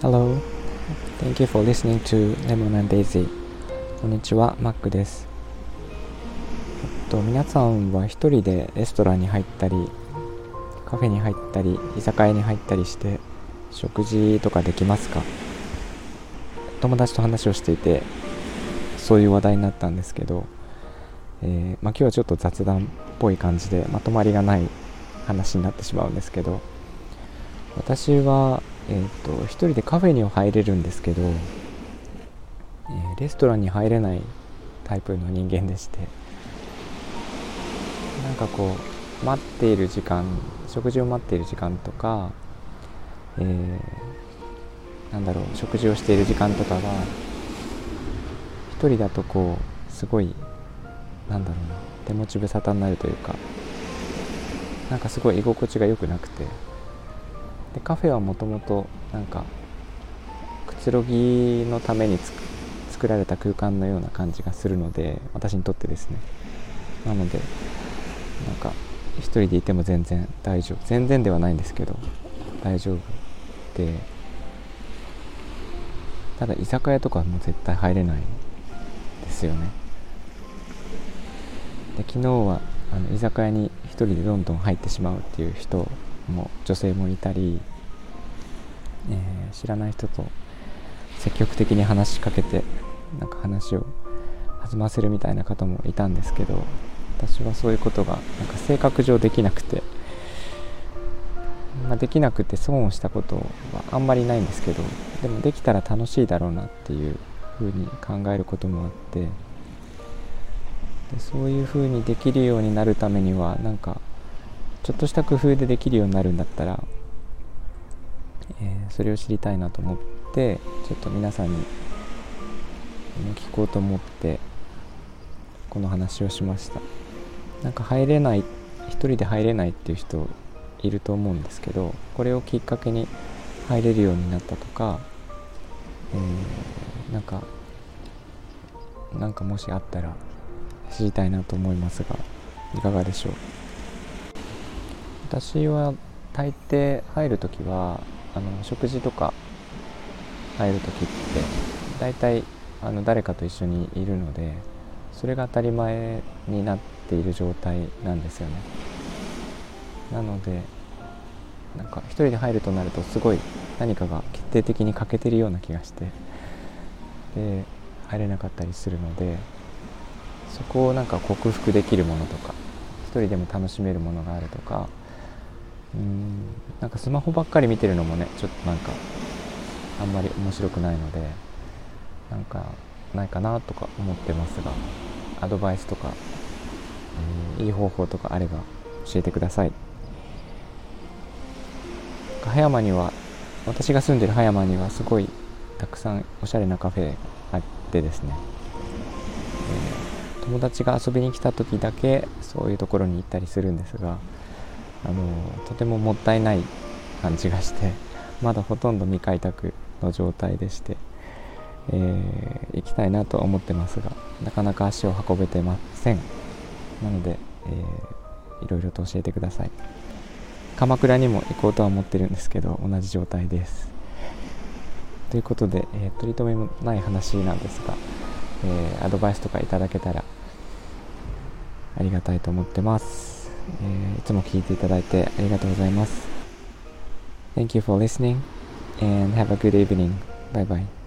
Hello, thank you for listening to Lemon and Daisy. こんにちは、マックです。えっと、皆さんは一人でレストランに入ったり、カフェに入ったり、居酒屋に入ったりして、食事とかできますか？友達と話をしていて、そういう話題になったんですけど、えー、まあ、今日はちょっと雑談っぽい感じでまとまりがない話になってしまうんですけど私はえーと、1人でカフェには入れるんですけど、えー、レストランに入れないタイプの人間でしてなんかこう待っている時間食事を待っている時間とか、えー、なんだろう食事をしている時間とかが1人だとこうすごいなんだろうな手持ち無沙汰になるというかなんかすごい居心地が良くなくて。でカフェはもともとなんかくつろぎのために作られた空間のような感じがするので私にとってですね。なのでなんか一人でいても全然大丈夫。全然ではないんですけど大丈夫で。ただ居酒屋とかはもう絶対入れないですよね。で昨日はあの居酒屋に一人でどんどん入ってしまうっていう人も女性もいたり、えー、知らない人と積極的に話しかけてなんか話を弾ませるみたいな方もいたんですけど私はそういうことがなんか性格上できなくて、まあ、できなくて損をしたことはあんまりないんですけどでもできたら楽しいだろうなっていうふうに考えることもあってでそういうふうにできるようになるためにはなんかちょっとした工夫でできるようになるんだったら、えー、それを知りたいなと思ってちょっと皆さんに聞こうと思ってこの話をしました。なんか入れない一人で入れないっていう人いると思うんですけどこれをきっかけに入れるようになったとか、えー、なんかなんかもしあったら知りたいなと思いますがいかがでしょう？私は大抵入る時はあの食事とか入る時って大体あの誰かと一緒にいるのでそれが当たり前になっている状態なんですよね。なのでなんか一人で入るとなるとすごい何かが決定的に欠けてるような気がしてで入れなかったりするのでそこをなんか克服できるものとか一人でも楽しめるものがあるとかうんなんかスマホばっかり見てるのもねちょっとなんかあんまり面白くないのでなんかないかなとか思ってますがアドバイスとか、えー、いい方法とかあれば教えてください。葉山には私が住んでる葉山にはすごいたくさんおしゃれなカフェがあってですね、友達が遊びに来た時だけそういうところに行ったりするんですがあのとてももったいない感じがしてまだほとんど未開拓の状態でして、えー、行きたいなとは思ってますがなかなか足を運べてません。なので、えー、いろいろと教えてください。鎌倉にも行こうとは思ってるんですけど同じ状態です。ということで、えー、取り留めもない話なんですが、えー、アドバイスとかいただけたらありがたいと思ってますえー、いつも聞いていただいてありがとうございます。Thank you for listening and have a good evening. Bye bye.